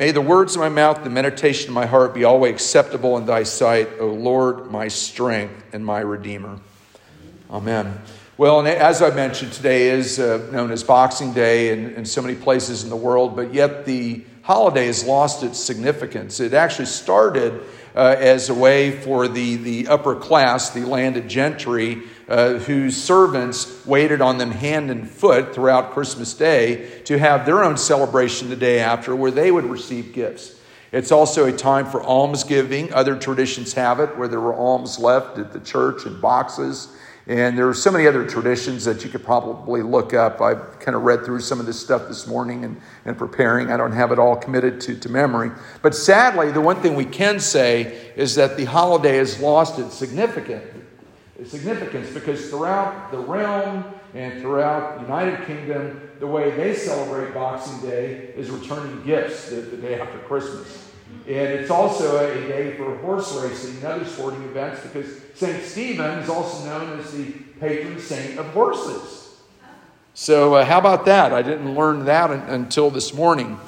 May the words of my mouth, the meditation of my heart be always acceptable in thy sight, O Lord, my strength and my redeemer. Amen. Well, and as I mentioned, today is uh, known as Boxing Day in, in so many places in the world, but yet the holiday has lost its significance. It actually started uh, as a way for the, the upper class, the landed gentry, uh, whose servants waited on them hand and foot throughout Christmas Day to have their own celebration the day after where they would receive gifts. It's also a time for almsgiving. Other traditions have it where there were alms left at the church in boxes. And there are so many other traditions that you could probably look up. I've kind of read through some of this stuff this morning and, and preparing. I don't have it all committed to, to memory. But sadly, the one thing we can say is that the holiday has lost its significance, significance because throughout the realm and throughout the United Kingdom, the way they celebrate Boxing Day is returning gifts the, the day after Christmas. And it's also a day for horse racing and other sporting events because St. Stephen is also known as the patron saint of horses. So, uh, how about that? I didn't learn that until this morning.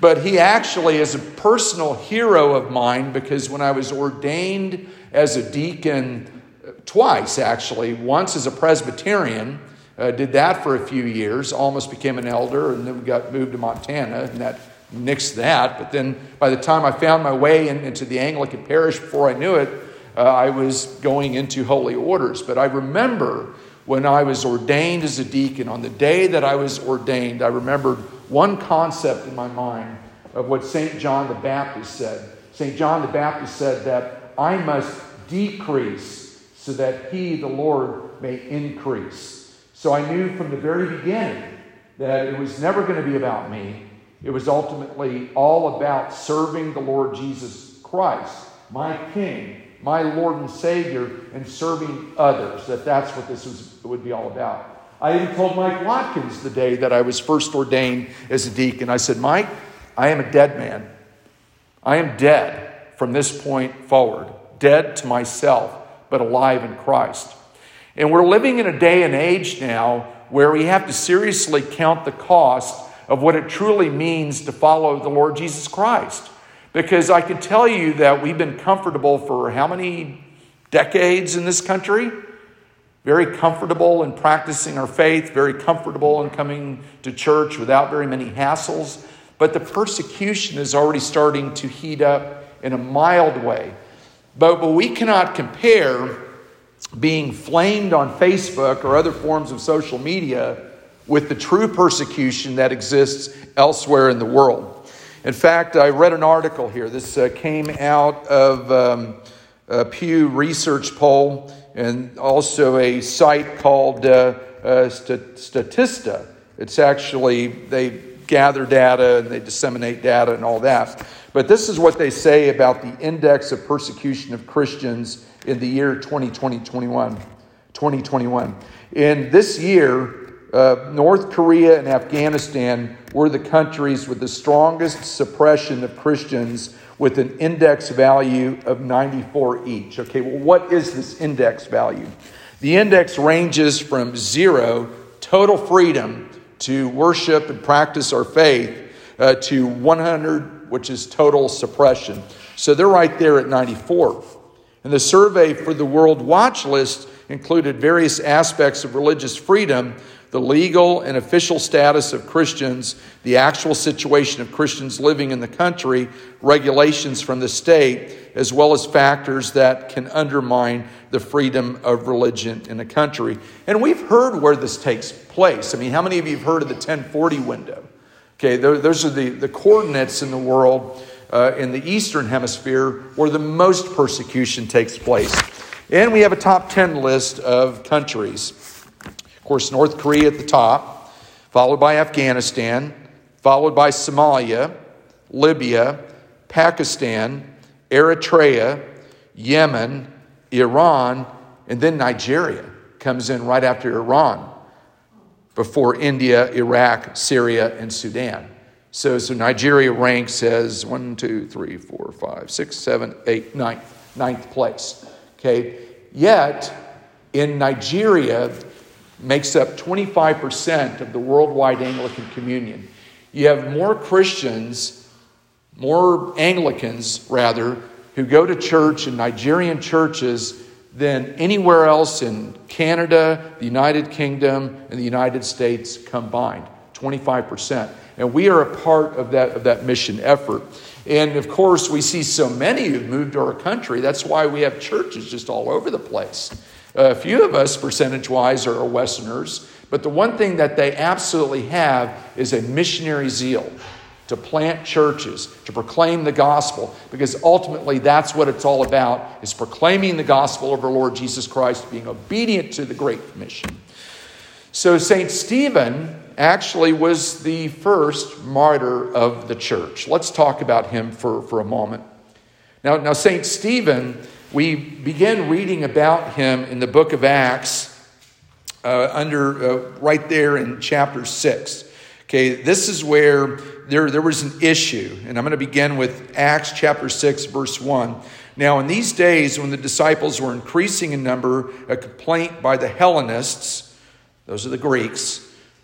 But he actually is a personal hero of mine because when I was ordained as a deacon twice, actually, once as a Presbyterian, uh, did that for a few years, almost became an elder, and then we got moved to Montana, and that nixed that. But then by the time I found my way in, into the Anglican parish, before I knew it, uh, I was going into holy orders. But I remember when I was ordained as a deacon, on the day that I was ordained, I remembered one concept in my mind of what St. John the Baptist said. St. John the Baptist said that I must decrease so that he, the Lord, may increase. So I knew from the very beginning that it was never going to be about me, it was ultimately all about serving the Lord Jesus Christ, my King, my Lord and Savior, and serving others. That that's what this was, would be all about. I even told Mike Watkins the day that I was first ordained as a deacon. I said, Mike, I am a dead man. I am dead from this point forward, dead to myself, but alive in Christ. And we're living in a day and age now where we have to seriously count the cost of what it truly means to follow the Lord Jesus Christ. Because I can tell you that we've been comfortable for how many decades in this country? Very comfortable in practicing our faith, very comfortable in coming to church without very many hassles. But the persecution is already starting to heat up in a mild way. But, but we cannot compare being flamed on Facebook or other forms of social media with the true persecution that exists elsewhere in the world. In fact, I read an article here. This uh, came out of um, a Pew Research poll and also a site called uh, uh, Statista. It's actually, they gather data and they disseminate data and all that. But this is what they say about the index of persecution of Christians in the year 2020 2021. In this year, uh, North Korea and Afghanistan were the countries with the strongest suppression of Christians with an index value of 94 each. Okay, well, what is this index value? The index ranges from zero, total freedom to worship and practice our faith, uh, to 100, which is total suppression. So they're right there at 94. And the survey for the World Watch List included various aspects of religious freedom the legal and official status of Christians, the actual situation of Christians living in the country, regulations from the state, as well as factors that can undermine the freedom of religion in a country. And we've heard where this takes place. I mean, how many of you have heard of the 1040 window? Okay, those are the, the coordinates in the world uh, in the Eastern Hemisphere where the most persecution takes place. And we have a top 10 list of countries Of course, North Korea at the top, followed by Afghanistan, followed by Somalia, Libya, Pakistan, Eritrea, Yemen, Iran, and then Nigeria comes in right after Iran, before India, Iraq, Syria, and Sudan. So, so Nigeria ranks as one, two, three, four, five, six, seven, eight, ninth, ninth place. Okay. Yet in Nigeria, makes up 25% of the worldwide Anglican communion. You have more Christians, more Anglicans, rather, who go to church in Nigerian churches than anywhere else in Canada, the United Kingdom, and the United States combined 25%. And we are a part of that, of that mission effort. And of course, we see so many who've moved to our country. That's why we have churches just all over the place. A few of us, percentage wise, are Westerners, but the one thing that they absolutely have is a missionary zeal to plant churches, to proclaim the gospel, because ultimately that's what it's all about, is proclaiming the gospel of our Lord Jesus Christ, being obedient to the Great Commission. So St. Stephen actually was the first martyr of the church. Let's talk about him for, for a moment. Now, now St. Stephen, we begin reading about him in the book of Acts uh, under uh, right there in chapter 6. Okay, this is where there, there was an issue, and I'm going to begin with Acts chapter 6, verse 1. Now, in these days, when the disciples were increasing in number, a complaint by the Hellenists, those are the Greeks,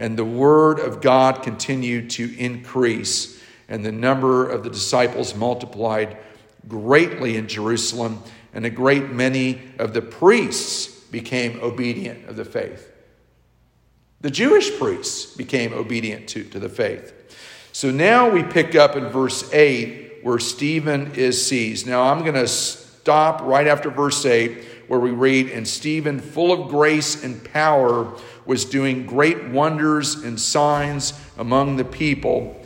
And the word of God continued to increase, and the number of the disciples multiplied greatly in Jerusalem, and a great many of the priests became obedient of the faith. The Jewish priests became obedient to, to the faith. So now we pick up in verse 8 where Stephen is seized. Now I'm going to stop right after verse 8 where we read, And Stephen, full of grace and power, was doing great wonders and signs among the people.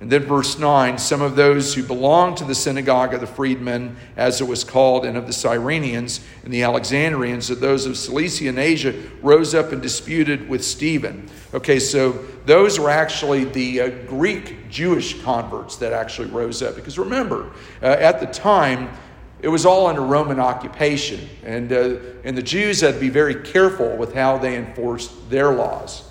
And then verse 9 some of those who belonged to the synagogue of the freedmen, as it was called, and of the Cyrenians and the Alexandrians, and those of Cilicia and Asia, rose up and disputed with Stephen. Okay, so those were actually the uh, Greek Jewish converts that actually rose up. Because remember, uh, at the time, it was all under Roman occupation, and, uh, and the Jews had to be very careful with how they enforced their laws.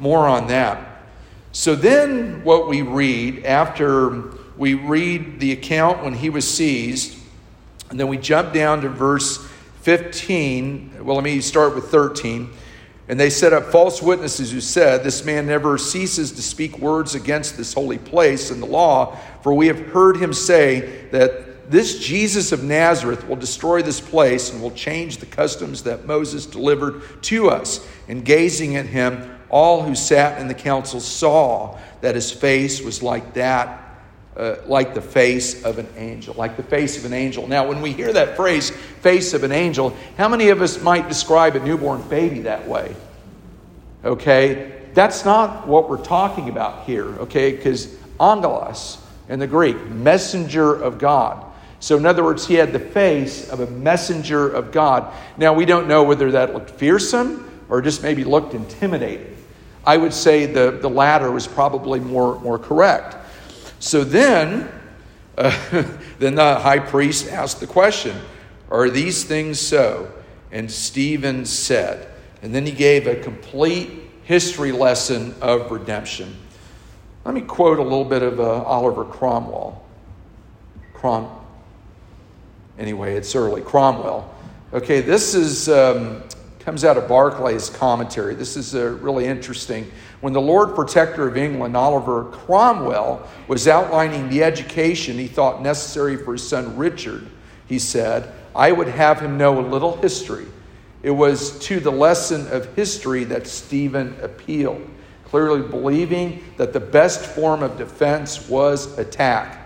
More on that. So then, what we read after we read the account when he was seized, and then we jump down to verse 15. Well, let me start with 13. And they set up false witnesses who said, This man never ceases to speak words against this holy place and the law, for we have heard him say that this Jesus of Nazareth will destroy this place and will change the customs that Moses delivered to us. And gazing at him, all who sat in the council saw that his face was like that, uh, like the face of an angel, like the face of an angel. Now, when we hear that phrase, face of an angel, how many of us might describe a newborn baby that way? Okay, that's not what we're talking about here, okay, because angelos in the Greek, messenger of God. So, in other words, he had the face of a messenger of God. Now, we don't know whether that looked fearsome or just maybe looked intimidating. I would say the, the latter was probably more, more correct. So then, uh, then the high priest asked the question Are these things so? And Stephen said, and then he gave a complete history lesson of redemption. Let me quote a little bit of uh, Oliver Cromwell. Crom, anyway, it's early. Cromwell. Okay, this is um, comes out of Barclay's commentary. This is uh, really interesting. When the Lord Protector of England, Oliver Cromwell, was outlining the education he thought necessary for his son Richard, he said, I would have him know a little history. It was to the lesson of history that Stephen appealed, clearly believing that the best form of defense was attack.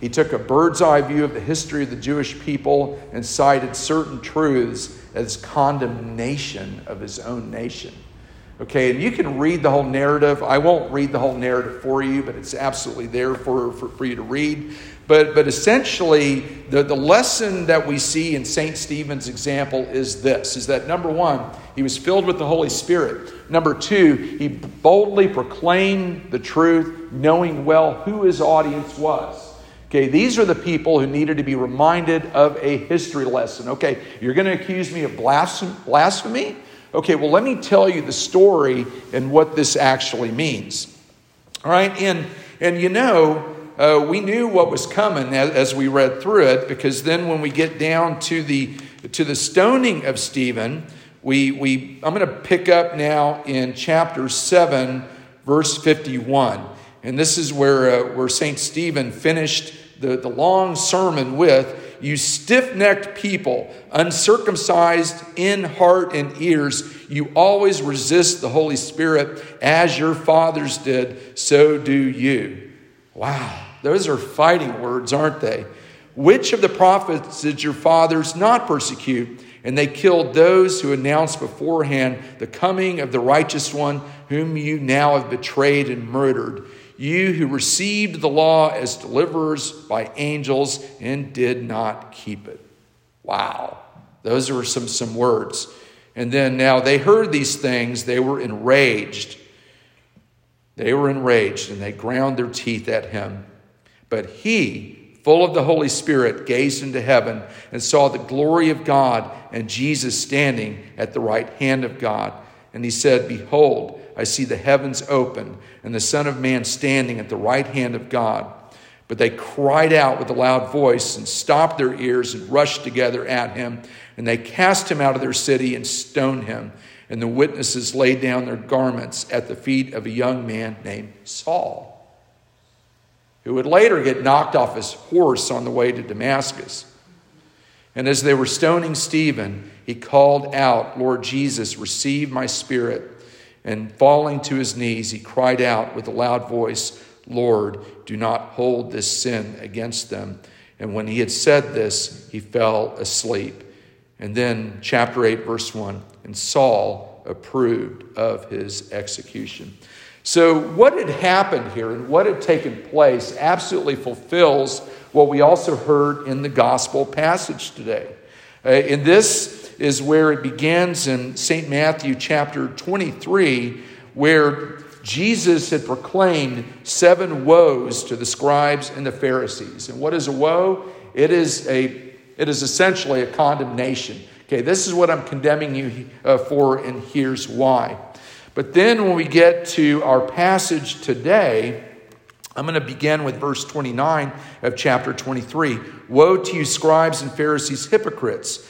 He took a bird's eye view of the history of the Jewish people and cited certain truths as condemnation of his own nation. Okay, and you can read the whole narrative. I won't read the whole narrative for you, but it's absolutely there for, for, for you to read. But, but essentially, the, the lesson that we see in St. Stephen's example is this is that number one, he was filled with the Holy Spirit. Number two, he boldly proclaimed the truth, knowing well who his audience was. Okay, these are the people who needed to be reminded of a history lesson. Okay, you're going to accuse me of blasphemy? Okay, well, let me tell you the story and what this actually means. All right, and, and you know, uh, we knew what was coming as, as we read through it because then when we get down to the, to the stoning of Stephen, we, we, I'm going to pick up now in chapter 7, verse 51. And this is where, uh, where St. Stephen finished the, the long sermon with You stiff necked people, uncircumcised in heart and ears, you always resist the Holy Spirit as your fathers did, so do you. Wow, those are fighting words, aren't they? Which of the prophets did your fathers not persecute? And they killed those who announced beforehand the coming of the righteous one, whom you now have betrayed and murdered you who received the law as deliverers by angels and did not keep it. Wow. Those are some, some words. And then now they heard these things, they were enraged. They were enraged and they ground their teeth at him. But he, full of the Holy Spirit, gazed into heaven and saw the glory of God and Jesus standing at the right hand of God. And he said, Behold, I see the heavens open and the Son of Man standing at the right hand of God. But they cried out with a loud voice and stopped their ears and rushed together at him. And they cast him out of their city and stoned him. And the witnesses laid down their garments at the feet of a young man named Saul, who would later get knocked off his horse on the way to Damascus. And as they were stoning Stephen, he called out, Lord Jesus, receive my spirit. And falling to his knees, he cried out with a loud voice, Lord, do not hold this sin against them. And when he had said this, he fell asleep. And then, chapter 8, verse 1 and Saul approved of his execution. So, what had happened here and what had taken place absolutely fulfills what we also heard in the gospel passage today. Uh, in this is where it begins in St. Matthew chapter 23, where Jesus had proclaimed seven woes to the scribes and the Pharisees. And what is a woe? It is, a, it is essentially a condemnation. Okay, this is what I'm condemning you uh, for, and here's why. But then when we get to our passage today, I'm going to begin with verse 29 of chapter 23. Woe to you, scribes and Pharisees, hypocrites!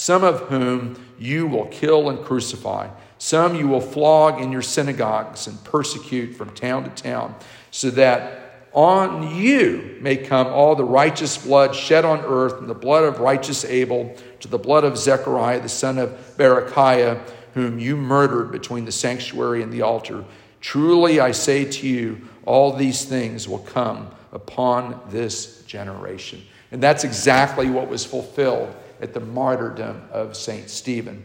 some of whom you will kill and crucify. Some you will flog in your synagogues and persecute from town to town, so that on you may come all the righteous blood shed on earth, and the blood of righteous Abel, to the blood of Zechariah, the son of Berechiah, whom you murdered between the sanctuary and the altar. Truly I say to you, all these things will come upon this generation. And that's exactly what was fulfilled at the martyrdom of St. Stephen.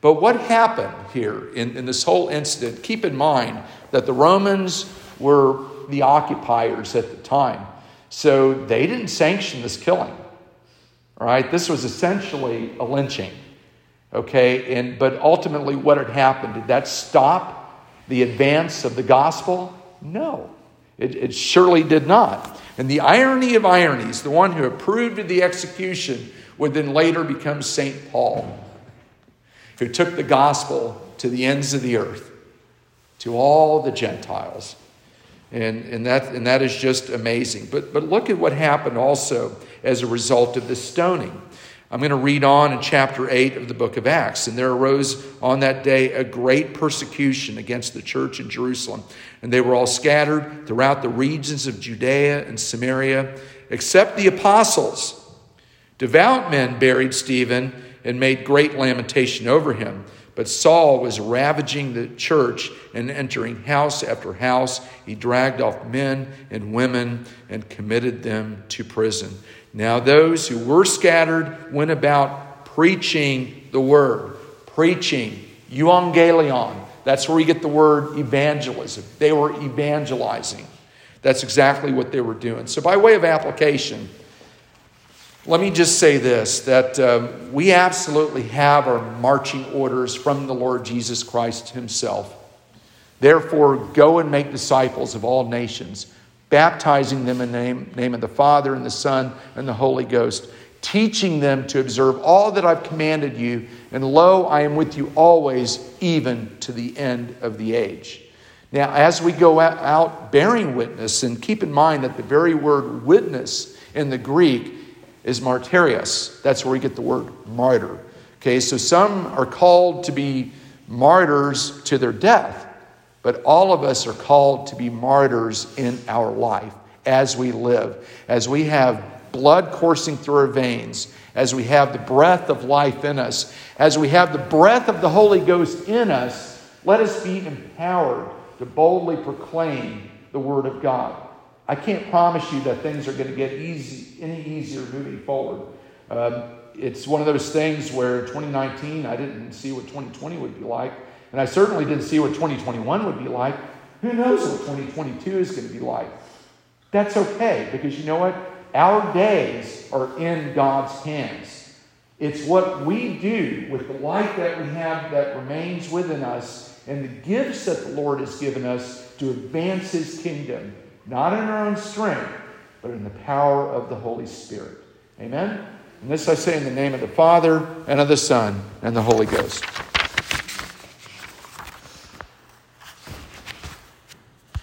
But what happened here in, in this whole incident? Keep in mind that the Romans were the occupiers at the time. So they didn't sanction this killing. Right, this was essentially a lynching. Okay, and but ultimately, what had happened? Did that stop the advance of the gospel? No, it, it surely did not. And the irony of ironies, the one who approved of the execution would then later become St. Paul, who took the gospel to the ends of the earth, to all the Gentiles. And, and, that, and that is just amazing. But, but look at what happened also as a result of this stoning. I'm going to read on in chapter 8 of the book of Acts. And there arose on that day a great persecution against the church in Jerusalem. And they were all scattered throughout the regions of Judea and Samaria, except the apostles. Devout men buried Stephen and made great lamentation over him. But Saul was ravaging the church and entering house after house. He dragged off men and women and committed them to prison. Now, those who were scattered went about preaching the word, preaching, euangelion. That's where we get the word evangelism. They were evangelizing. That's exactly what they were doing. So, by way of application, let me just say this that um, we absolutely have our marching orders from the Lord Jesus Christ Himself. Therefore, go and make disciples of all nations baptizing them in the name, name of the Father and the Son and the Holy Ghost, teaching them to observe all that I've commanded you. And lo, I am with you always, even to the end of the age. Now, as we go out bearing witness, and keep in mind that the very word witness in the Greek is martyrios. That's where we get the word martyr. Okay, so some are called to be martyrs to their death. But all of us are called to be martyrs in our life as we live, as we have blood coursing through our veins, as we have the breath of life in us, as we have the breath of the Holy Ghost in us. Let us be empowered to boldly proclaim the Word of God. I can't promise you that things are going to get easy, any easier moving forward. Um, it's one of those things where 2019, I didn't see what 2020 would be like. And I certainly didn't see what 2021 would be like. Who knows what 2022 is going to be like? That's okay because you know what? Our days are in God's hands. It's what we do with the life that we have that remains within us and the gifts that the Lord has given us to advance His kingdom, not in our own strength, but in the power of the Holy Spirit. Amen? And this I say in the name of the Father, and of the Son, and the Holy Ghost.